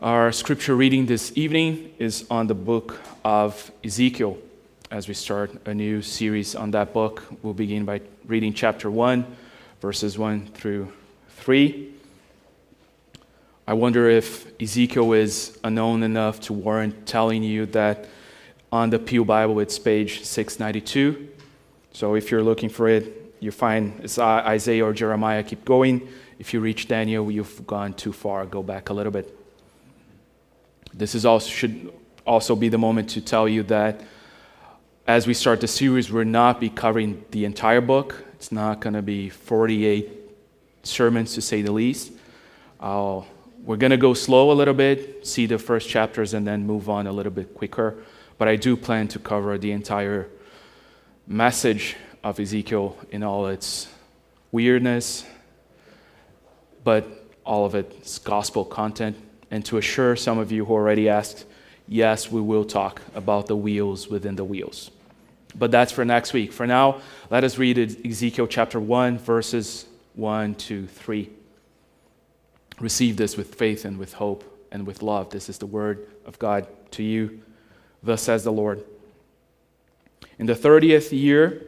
Our scripture reading this evening is on the book of Ezekiel. As we start a new series on that book, we'll begin by reading chapter 1, verses 1 through 3. I wonder if Ezekiel is unknown enough to warrant telling you that on the Pew Bible it's page 692. So if you're looking for it, you find it's Isaiah or Jeremiah. Keep going. If you reach Daniel, you've gone too far. Go back a little bit. This is also, should also be the moment to tell you that as we start the series, we're not be covering the entire book. It's not going to be 48 sermons, to say the least. Uh, we're going to go slow a little bit, see the first chapters, and then move on a little bit quicker. But I do plan to cover the entire message of Ezekiel in all its weirdness, but all of its gospel content and to assure some of you who already asked, yes, we will talk about the wheels within the wheels. But that's for next week. For now, let us read Ezekiel chapter 1, verses 1 to 3. Receive this with faith and with hope and with love. This is the word of God to you. Thus says the Lord. In the 30th year,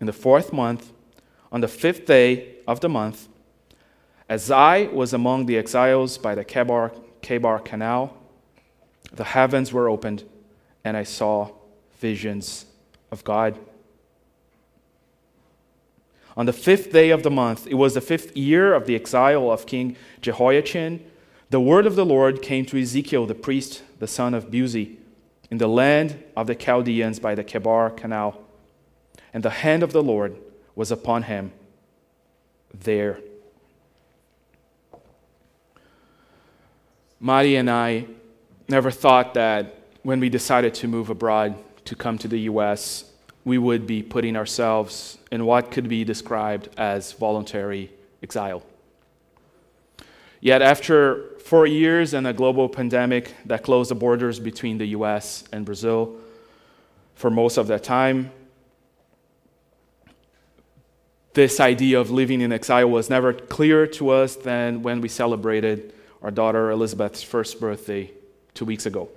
in the fourth month, on the fifth day of the month, as I was among the exiles by the Chebar Chebar Canal, the heavens were opened, and I saw visions of God. On the fifth day of the month, it was the fifth year of the exile of King Jehoiachin, the word of the Lord came to Ezekiel the priest, the son of Buzi, in the land of the Chaldeans by the Chebar Canal. And the hand of the Lord was upon him there Mari and I never thought that when we decided to move abroad to come to the US, we would be putting ourselves in what could be described as voluntary exile. Yet, after four years and a global pandemic that closed the borders between the US and Brazil for most of that time, this idea of living in exile was never clearer to us than when we celebrated our daughter Elizabeth's first birthday two weeks ago.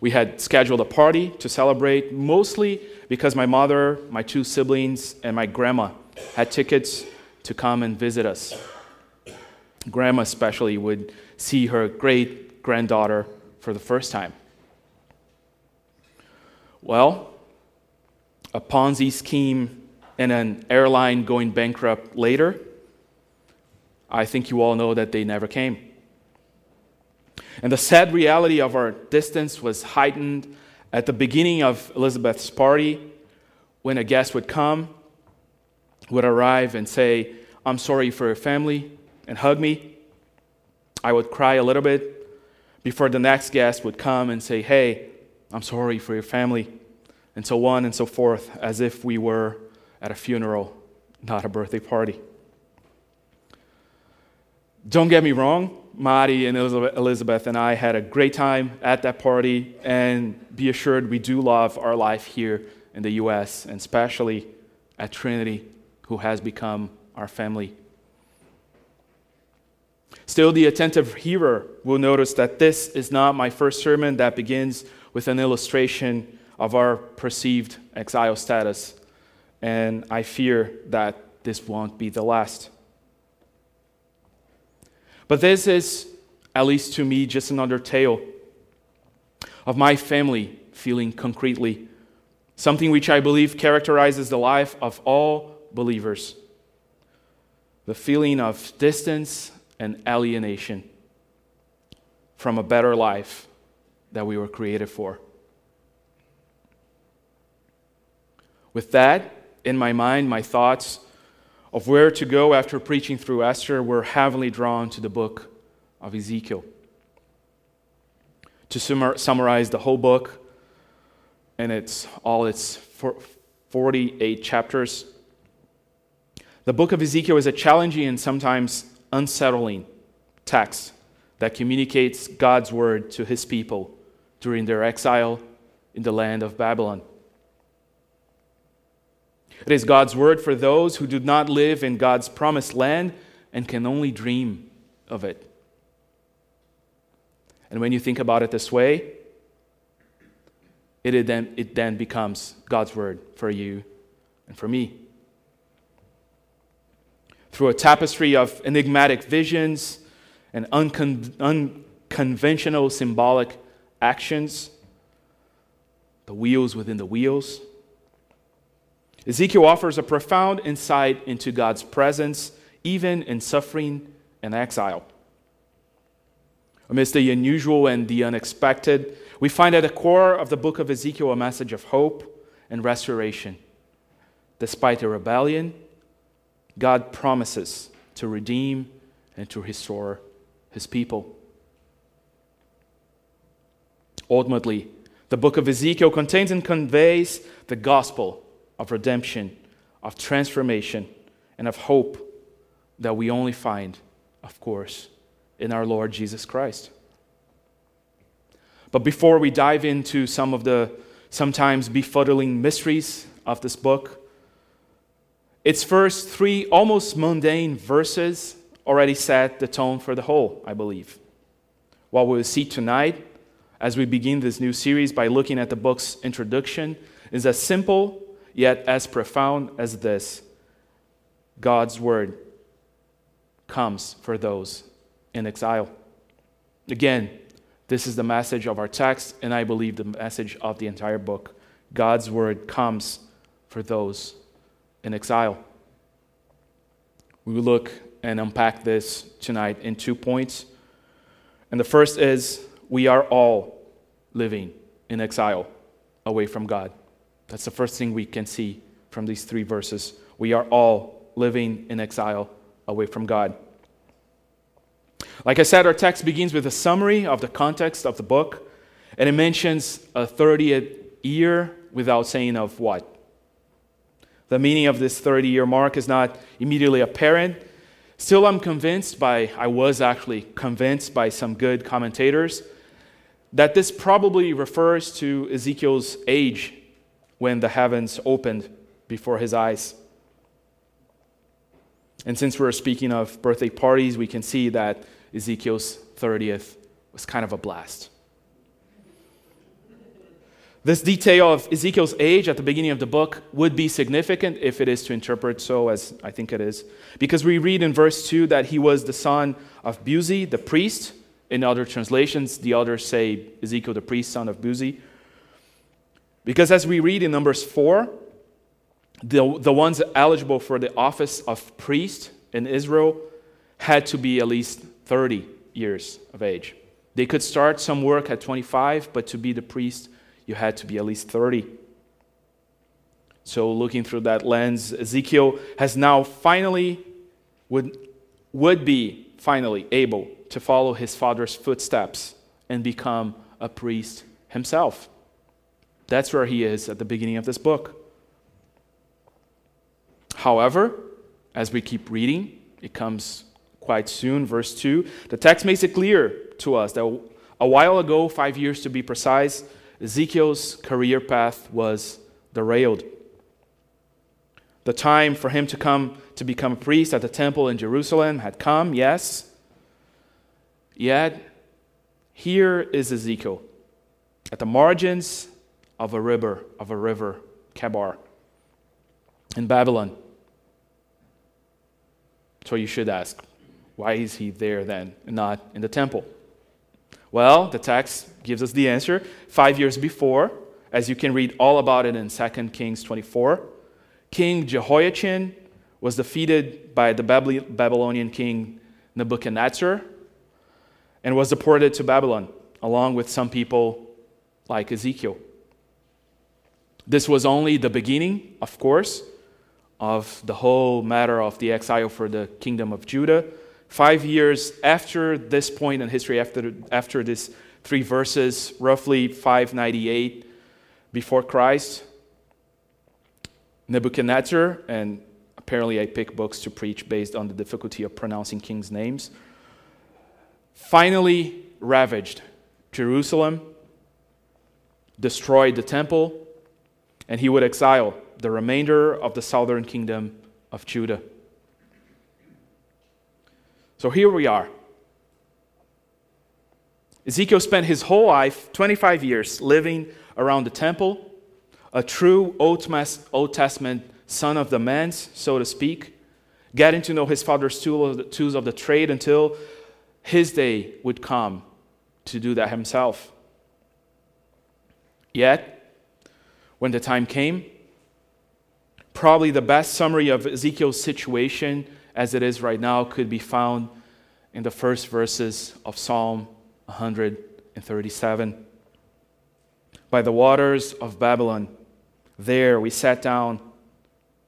We had scheduled a party to celebrate, mostly because my mother, my two siblings, and my grandma had tickets to come and visit us. Grandma, especially, would see her great granddaughter for the first time. Well, a Ponzi scheme and an airline going bankrupt later I think you all know that they never came. And the sad reality of our distance was heightened at the beginning of Elizabeth's party when a guest would come, would arrive and say, I'm sorry for your family, and hug me. I would cry a little bit before the next guest would come and say, Hey, I'm sorry for your family, and so on and so forth, as if we were at a funeral, not a birthday party. Don't get me wrong, Marty and Elizabeth and I had a great time at that party, and be assured we do love our life here in the US, and especially at Trinity, who has become our family. Still, the attentive hearer will notice that this is not my first sermon that begins with an illustration of our perceived exile status, and I fear that this won't be the last. But this is, at least to me, just another tale of my family feeling concretely something which I believe characterizes the life of all believers the feeling of distance and alienation from a better life that we were created for. With that in my mind, my thoughts of where to go after preaching through Esther, we're heavily drawn to the book of Ezekiel. To summarize the whole book and its all its 48 chapters, the book of Ezekiel is a challenging and sometimes unsettling text that communicates God's word to his people during their exile in the land of Babylon. It is God's word for those who do not live in God's promised land and can only dream of it. And when you think about it this way, it then, it then becomes God's word for you and for me. Through a tapestry of enigmatic visions and uncon- unconventional symbolic actions, the wheels within the wheels, Ezekiel offers a profound insight into God's presence, even in suffering and exile. Amidst the unusual and the unexpected, we find at the core of the book of Ezekiel a message of hope and restoration. Despite the rebellion, God promises to redeem and to restore his people. Ultimately, the book of Ezekiel contains and conveys the gospel of redemption, of transformation, and of hope that we only find, of course, in our Lord Jesus Christ. But before we dive into some of the sometimes befuddling mysteries of this book, its first three almost mundane verses already set the tone for the whole, I believe. What we'll see tonight, as we begin this new series by looking at the book's introduction, is a simple yet as profound as this God's word comes for those in exile. Again, this is the message of our text, and I believe the message of the entire book. God's word comes for those in exile. We will look and unpack this tonight in two points. And the first is we are all living in exile away from God. That's the first thing we can see from these three verses. We are all living in exile away from God. Like I said, our text begins with a summary of the context of the book, and it mentions a 30th year without saying of what. The meaning of this 30 year mark is not immediately apparent. Still, I'm convinced by, I was actually convinced by some good commentators, that this probably refers to Ezekiel's age when the heavens opened before his eyes. And since we're speaking of birthday parties, we can see that Ezekiel's 30th was kind of a blast. This detail of Ezekiel's age at the beginning of the book would be significant if it is to interpret so, as I think it is. Because we read in verse 2 that he was the son of Buzi, the priest. In other translations, the others say Ezekiel, the priest, son of Buzi. Because as we read in Numbers 4, the, the ones eligible for the office of priest in Israel had to be at least 30 years of age. They could start some work at 25, but to be the priest, you had to be at least 30. So, looking through that lens, Ezekiel has now finally, would, would be finally able to follow his father's footsteps and become a priest himself. That's where he is at the beginning of this book. However, as we keep reading, it comes quite soon, verse 2. The text makes it clear to us that a while ago, five years to be precise, Ezekiel's career path was derailed. The time for him to come to become a priest at the temple in Jerusalem had come, yes. Yet, here is Ezekiel at the margins of a river, of a river, Chebar, in Babylon. So you should ask, why is he there then, not in the temple? Well, the text gives us the answer. Five years before, as you can read all about it in 2 Kings 24, King Jehoiachin was defeated by the Babylonian king Nebuchadnezzar and was deported to Babylon, along with some people like Ezekiel. This was only the beginning, of course, of the whole matter of the exile for the kingdom of Judah. Five years after this point in history, after, after these three verses, roughly 598 before Christ, Nebuchadnezzar, and apparently I pick books to preach based on the difficulty of pronouncing kings' names, finally ravaged Jerusalem, destroyed the temple, and he would exile the remainder of the southern kingdom of Judah. So here we are. Ezekiel spent his whole life, 25 years, living around the temple, a true Old Testament son of the man's, so to speak, getting to know his father's tools of the trade until his day would come to do that himself. Yet, when the time came, probably the best summary of Ezekiel's situation as it is right now could be found in the first verses of Psalm 137. By the waters of Babylon, there we sat down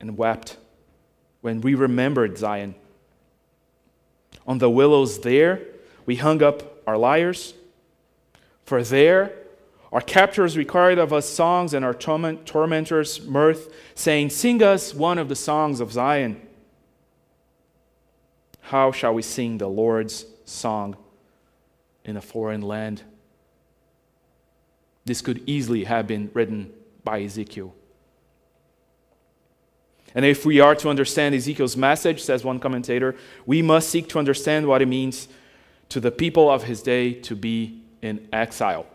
and wept when we remembered Zion. On the willows there, we hung up our lyres. For there, our captors required of us songs and our torment, tormentors mirth, saying, Sing us one of the songs of Zion. How shall we sing the Lord's song in a foreign land? This could easily have been written by Ezekiel. And if we are to understand Ezekiel's message, says one commentator, we must seek to understand what it means to the people of his day to be in exile.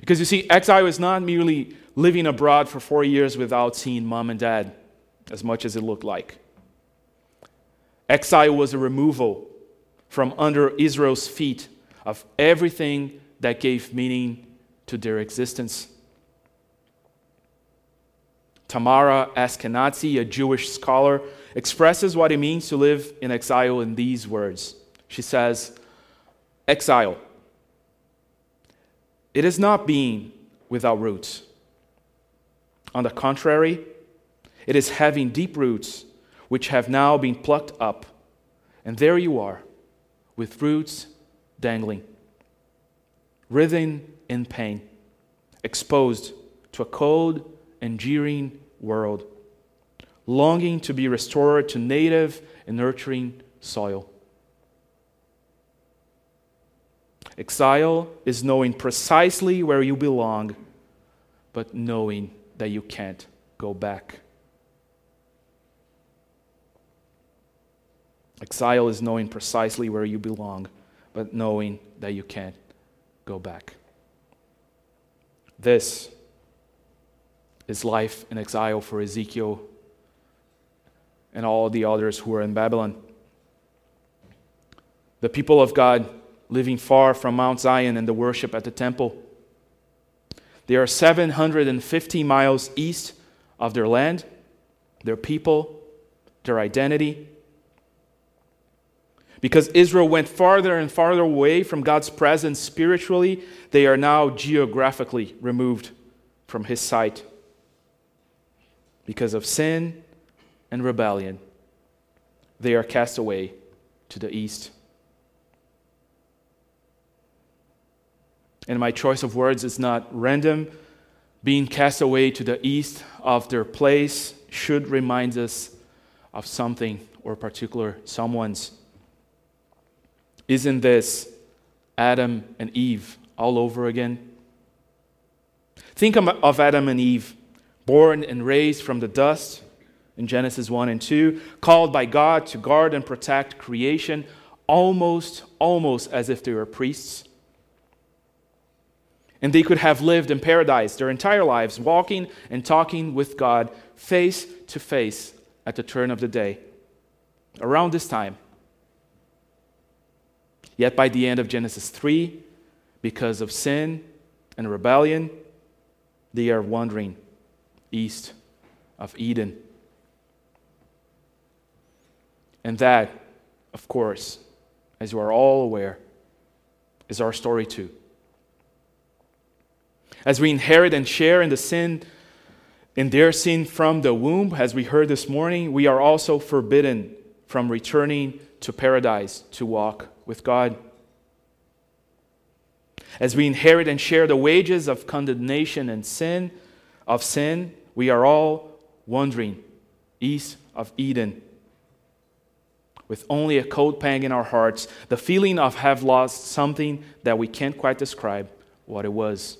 Because you see, exile is not merely living abroad for four years without seeing mom and dad, as much as it looked like. Exile was a removal from under Israel's feet of everything that gave meaning to their existence. Tamara Eskenazi, a Jewish scholar, expresses what it means to live in exile in these words. She says, Exile. It is not being without roots. On the contrary, it is having deep roots which have now been plucked up. And there you are, with roots dangling, writhing in pain, exposed to a cold and jeering world, longing to be restored to native and nurturing soil. Exile is knowing precisely where you belong, but knowing that you can't go back. Exile is knowing precisely where you belong, but knowing that you can't go back. This is life in exile for Ezekiel and all the others who are in Babylon. The people of God living far from Mount Zion and the worship at the temple. They are 750 miles east of their land, their people, their identity. Because Israel went farther and farther away from God's presence spiritually, they are now geographically removed from His sight because of sin and rebellion, they are cast away to the east. And my choice of words is not random. Being cast away to the east of their place should remind us of something or particular someone's. Isn't this Adam and Eve all over again? Think of Adam and Eve born and raised from the dust in Genesis 1 and 2, called by God to guard and protect creation, almost, almost as if they were priests. And they could have lived in paradise their entire lives, walking and talking with God face to face at the turn of the day. Around this time. Yet by the end of Genesis 3, because of sin and rebellion, they are wandering east of Eden. And that, of course, as you are all aware, is our story too. As we inherit and share in the sin, in their sin from the womb, as we heard this morning, we are also forbidden from returning to paradise to walk with God. As we inherit and share the wages of condemnation and sin, of sin, we are all wandering east of Eden with only a cold pang in our hearts, the feeling of have lost something that we can't quite describe what it was.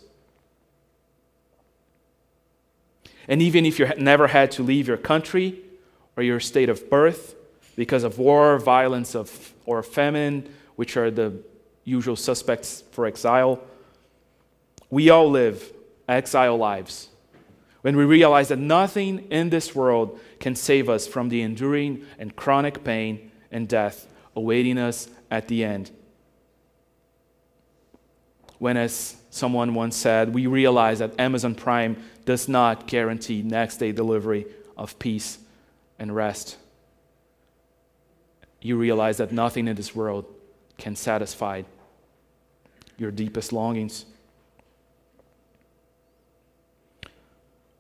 And even if you never had to leave your country or your state of birth because of war, violence, of, or famine, which are the usual suspects for exile. We all live exile lives when we realize that nothing in this world can save us from the enduring and chronic pain and death awaiting us at the end. When, as someone once said, we realize that Amazon Prime does not guarantee next day delivery of peace and rest, you realize that nothing in this world can satisfy your deepest longings.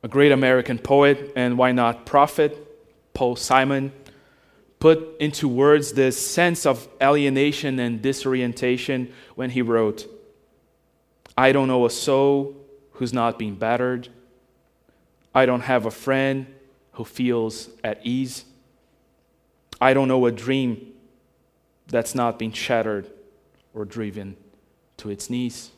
A great American poet, and why not prophet, Paul Simon, put into words this sense of alienation and disorientation when he wrote, I don't know a soul who's not been battered. I don't have a friend who feels at ease. I don't know a dream that's not been shattered or driven to its knees.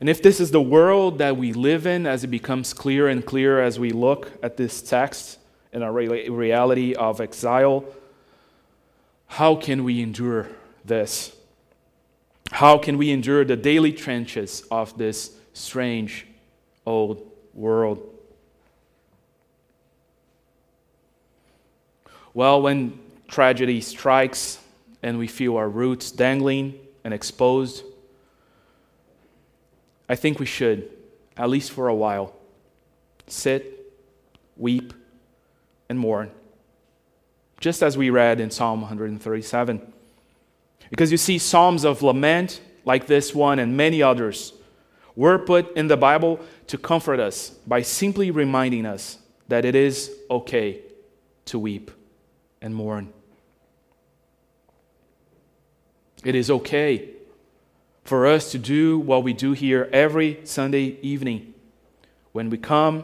And if this is the world that we live in, as it becomes clearer and clearer as we look at this text and our reality of exile, how can we endure this? How can we endure the daily trenches of this strange old world? Well, when tragedy strikes and we feel our roots dangling and exposed, I think we should, at least for a while, sit, weep, and mourn, just as we read in Psalm 137. Because you see, Psalms of lament, like this one and many others, were put in the Bible to comfort us by simply reminding us that it is okay to weep and mourn. It is okay for us to do what we do here every Sunday evening. When we come,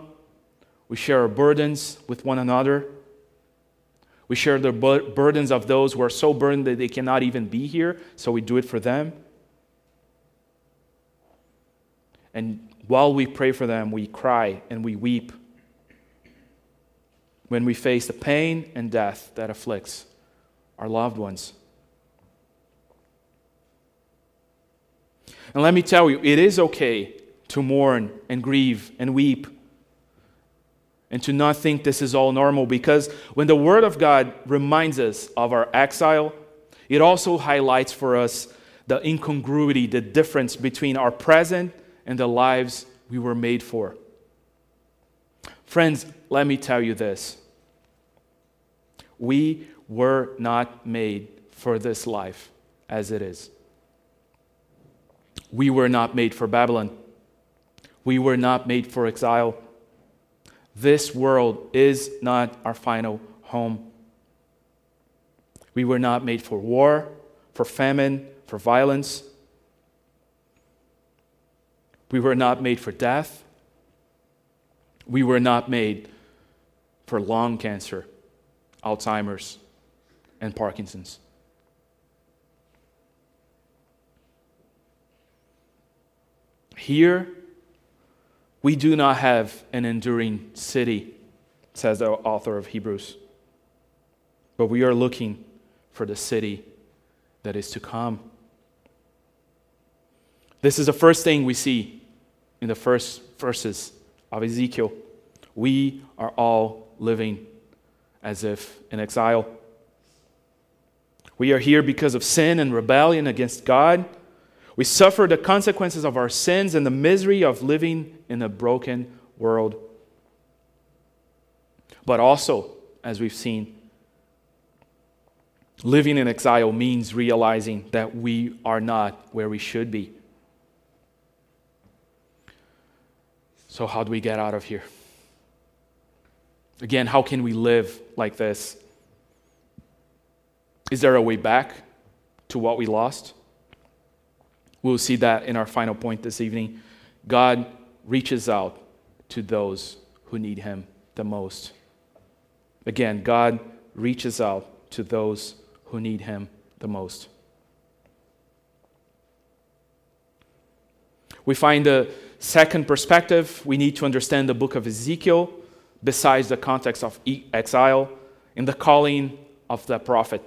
we share our burdens with one another. We share the burdens of those who are so burdened that they cannot even be here, so we do it for them. And while we pray for them, we cry and we weep when we face the pain and death that afflicts our loved ones. And let me tell you, it is okay to mourn and grieve and weep and to not think this is all normal because when the Word of God reminds us of our exile, it also highlights for us the incongruity, the difference between our present and the lives we were made for. Friends, let me tell you this. We were not made for this life as it is. We were not made for Babylon. We were not made for exile. This world is not our final home. We were not made for war, for famine, for violence. We were not made for death. We were not made for lung cancer, Alzheimer's, and Parkinson's. Here, we do not have an enduring city, says the author of Hebrews, but we are looking for the city that is to come. This is the first thing we see in the first verses of Ezekiel. We are all living as if in exile. We are here because of sin and rebellion against God we suffer the consequences of our sins and the misery of living in a broken world. But also, as we've seen, living in exile means realizing that we are not where we should be. So, how do we get out of here? Again, how can we live like this? Is there a way back to what we lost? We'll see that in our final point this evening. God reaches out to those who need Him the most. Again, God reaches out to those who need Him the most. We find a second perspective. We need to understand the book of Ezekiel besides the context of exile in the calling of the prophet.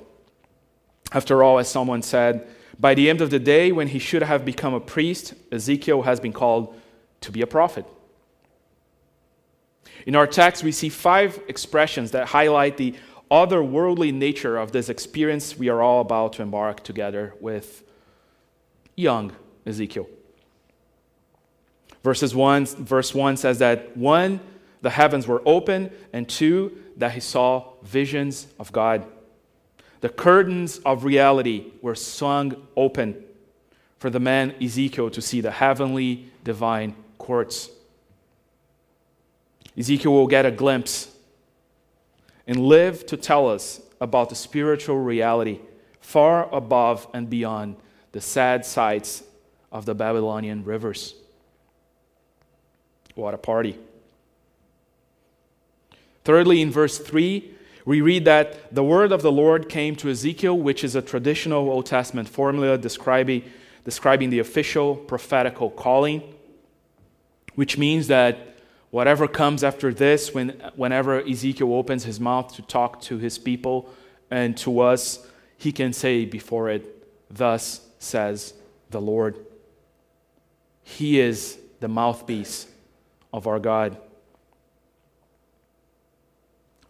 After all, as someone said, by the end of the day, when he should have become a priest, Ezekiel has been called to be a prophet. In our text, we see five expressions that highlight the otherworldly nature of this experience we are all about to embark together with young Ezekiel. Verses 1, verse 1 says that one, the heavens were open, and two, that he saw visions of God. The curtains of reality were swung open for the man Ezekiel to see the heavenly divine courts. Ezekiel will get a glimpse and live to tell us about the spiritual reality far above and beyond the sad sights of the Babylonian rivers. What a party. Thirdly, in verse 3, we read that the word of the Lord came to Ezekiel, which is a traditional Old Testament formula describing, describing the official prophetical calling, which means that whatever comes after this, when, whenever Ezekiel opens his mouth to talk to his people and to us, he can say before it, Thus says the Lord. He is the mouthpiece of our God.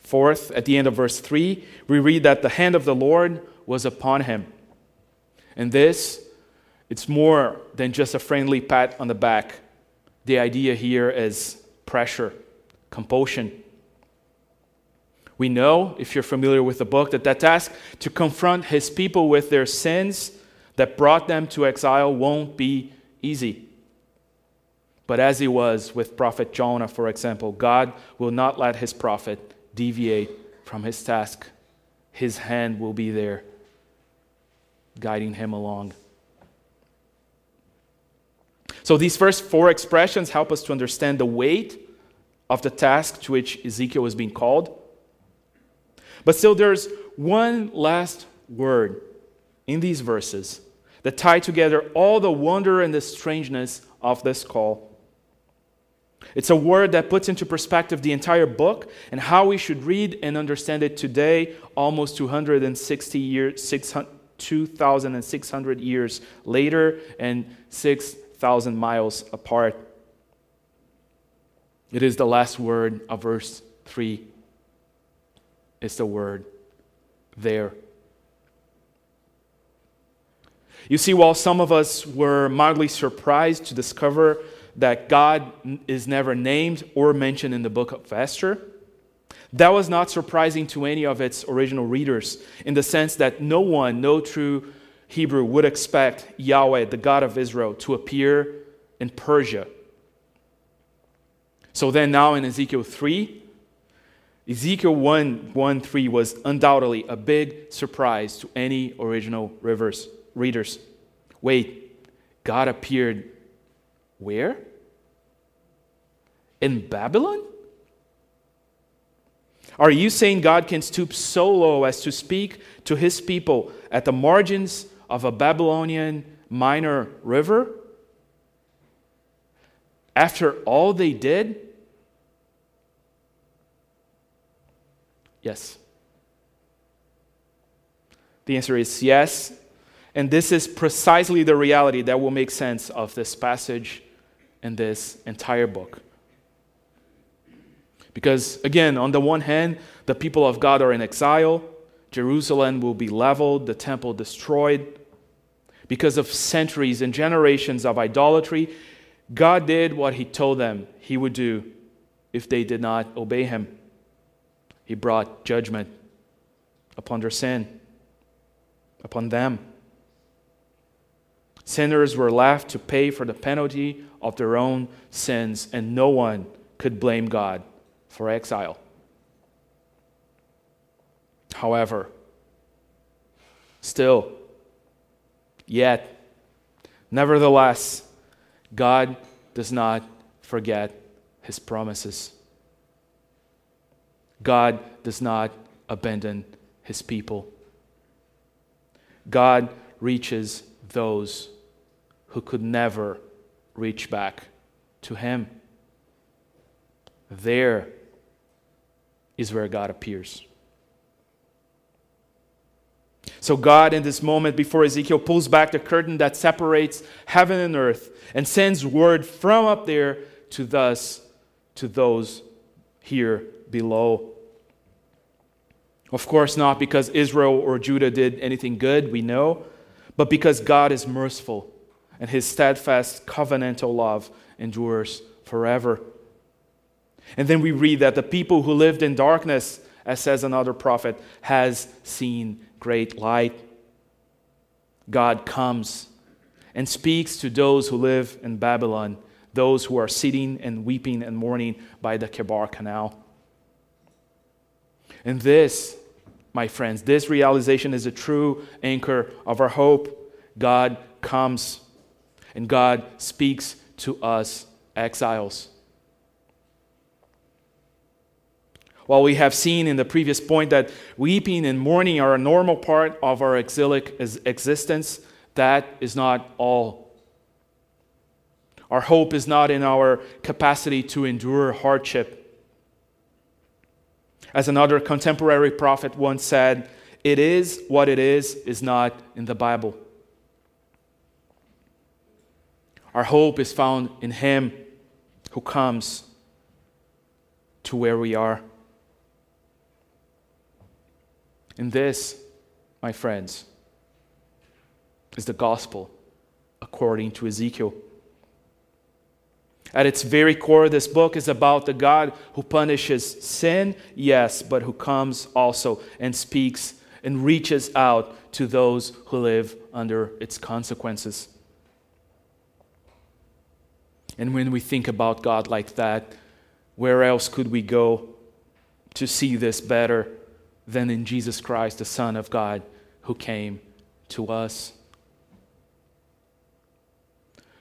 Fourth, at the end of verse 3, we read that the hand of the Lord was upon him. And this, it's more than just a friendly pat on the back. The idea here is pressure, compulsion. We know, if you're familiar with the book, that that task to confront his people with their sins that brought them to exile won't be easy. But as he was with prophet Jonah, for example, God will not let his prophet deviate from his task, his hand will be there guiding him along. So, these first four expressions help us to understand the weight of the task to which Ezekiel was being called. But still, there's one last word in these verses that tie together all the wonder and the strangeness of this call. It's a word that puts into perspective the entire book and how we should read and understand it today, almost 260 years, 2,600 years later, and 6,000 miles apart. It is the last word of verse 3. It's the word there. You see, while some of us were mildly surprised to discover that God is never named or mentioned in the book of Esther. That was not surprising to any of its original readers, in the sense that no one, no true Hebrew, would expect Yahweh, the God of Israel, to appear in Persia. So then, now in Ezekiel 3, Ezekiel 1 1 3 was undoubtedly a big surprise to any original readers. Wait, God appeared where? In Babylon? Are you saying God can stoop so low as to speak to his people at the margins of a Babylonian minor river? After all they did? Yes. The answer is yes, and this is precisely the reality that will make sense of this passage and this entire book. Because, again, on the one hand, the people of God are in exile, Jerusalem will be leveled, the temple destroyed. Because of centuries and generations of idolatry, God did what He told them He would do if they did not obey Him. He brought judgment upon their sin, upon them. Sinners were left to pay for the penalty of their own sins, and no one could blame God for exile. However, still, yet, nevertheless, God does not forget his promises. God does not abandon his people. God reaches those who could never reach back to Him. There is where God appears. So, God, in this moment before Ezekiel, pulls back the curtain that separates heaven and earth and sends word from up there to thus to those here below. Of course, not because Israel or Judah did anything good, we know, but because God is merciful and his steadfast covenantal love endures forever. And then we read that the people who lived in darkness, as says another prophet, has seen great light. God comes and speaks to those who live in Babylon, those who are sitting and weeping and mourning by the Chebar Canal. And this, my friends, this realization is a true anchor of our hope. God comes and God speaks to us exiles. While we have seen in the previous point that weeping and mourning are a normal part of our exilic existence, that is not all. Our hope is not in our capacity to endure hardship. As another contemporary prophet once said, it is what it is, is not in the Bible. Our hope is found in Him who comes to where we are. And this, my friends, is the gospel according to Ezekiel. At its very core, this book is about the God who punishes sin, yes, but who comes also and speaks and reaches out to those who live under its consequences. And when we think about God like that, where else could we go to see this better than in Jesus Christ, the Son of God, who came to us?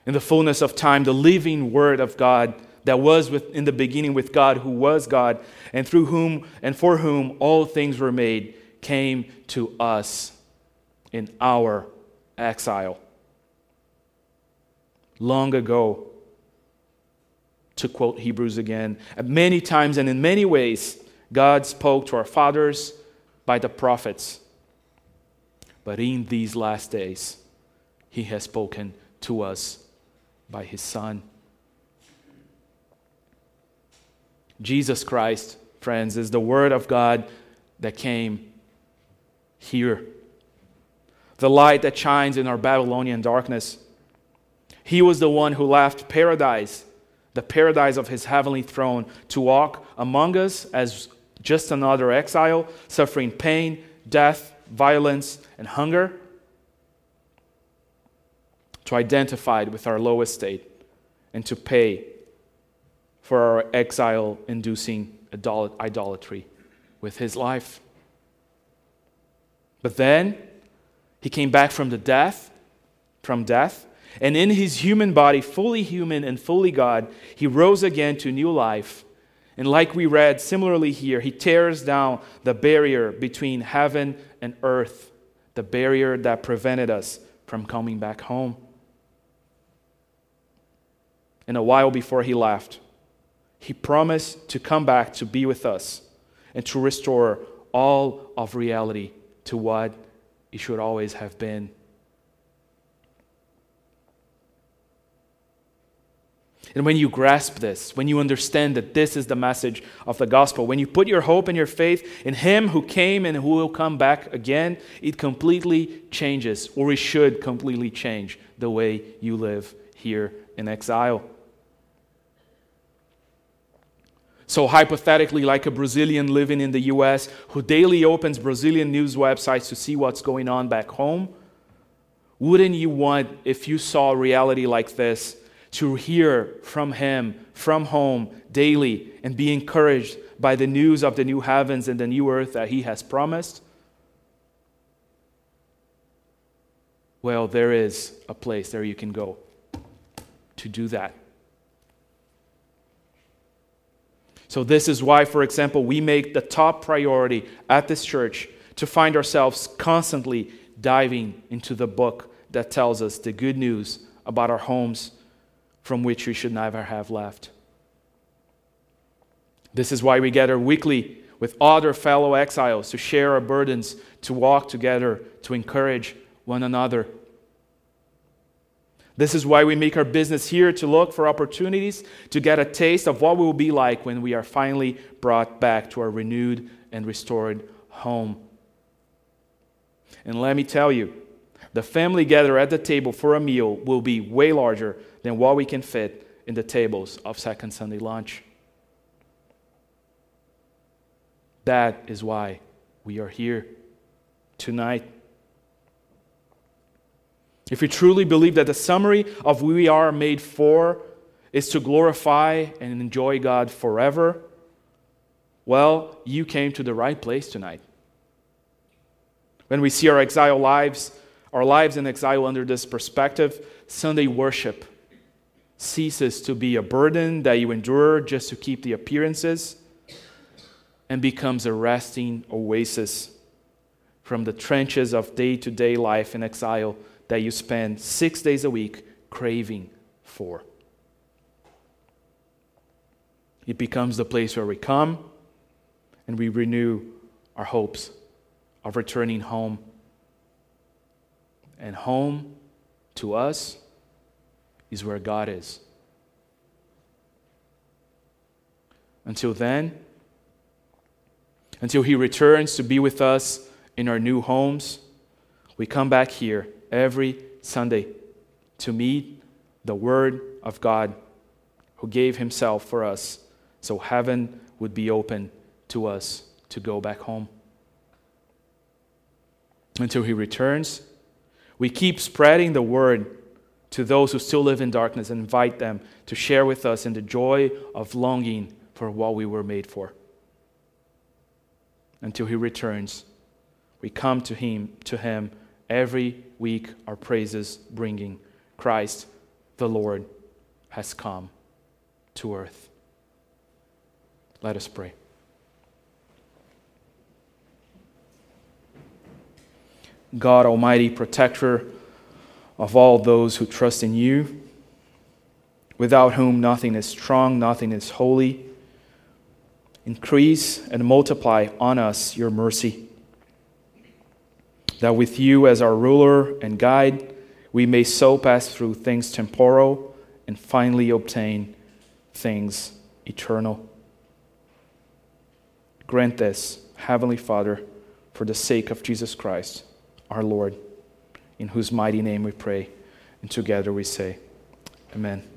In the fullness of time, the living Word of God that was with, in the beginning with God, who was God, and through whom and for whom all things were made, came to us in our exile. Long ago, to quote Hebrews again, at many times and in many ways, God spoke to our fathers by the prophets. But in these last days, He has spoken to us by His Son. Jesus Christ, friends, is the Word of God that came here. The light that shines in our Babylonian darkness. He was the one who left paradise the paradise of his heavenly throne, to walk among us as just another exile, suffering pain, death, violence, and hunger, to identify with our low estate, and to pay for our exile inducing idolatry with his life. But then he came back from the death, from death, and in his human body, fully human and fully God, he rose again to new life. And like we read similarly here, he tears down the barrier between heaven and earth, the barrier that prevented us from coming back home. And a while before he left, he promised to come back to be with us and to restore all of reality to what it should always have been. And when you grasp this, when you understand that this is the message of the gospel, when you put your hope and your faith in Him who came and who will come back again, it completely changes, or it should completely change the way you live here in exile. So, hypothetically, like a Brazilian living in the US who daily opens Brazilian news websites to see what's going on back home, wouldn't you want, if you saw reality like this, to hear from Him from home daily and be encouraged by the news of the new heavens and the new earth that He has promised? Well, there is a place there you can go to do that. So, this is why, for example, we make the top priority at this church to find ourselves constantly diving into the book that tells us the good news about our homes from which we should never have left. This is why we gather weekly with other fellow exiles, to share our burdens, to walk together, to encourage one another. This is why we make our business here to look for opportunities to get a taste of what we will be like when we are finally brought back to our renewed and restored home. And let me tell you, the family gather at the table for a meal will be way larger than what we can fit in the tables of Second Sunday lunch. That is why we are here tonight. If you truly believe that the summary of who we are made for is to glorify and enjoy God forever, well, you came to the right place tonight. When we see our exile lives, our lives in exile under this perspective, Sunday worship ceases to be a burden that you endure just to keep the appearances and becomes a resting oasis from the trenches of day to day life in exile that you spend six days a week craving for. It becomes the place where we come and we renew our hopes of returning home. And home to us is where God is. Until then, until He returns to be with us in our new homes, we come back here every Sunday to meet the Word of God who gave Himself for us so heaven would be open to us to go back home. Until He returns, we keep spreading the Word to those who still live in darkness and invite them to share with us in the joy of longing for what we were made for. Until He returns, we come to Him, to Him every week our praises bringing Christ the Lord has come to earth. Let us pray. God, Almighty Protector of all those who trust in you, without whom nothing is strong, nothing is holy, increase and multiply on us your mercy that with you as our ruler and guide, we may so pass through things temporal and finally obtain things eternal. Grant this, Heavenly Father, for the sake of Jesus Christ, our Lord, in whose mighty name we pray, and together we say, Amen.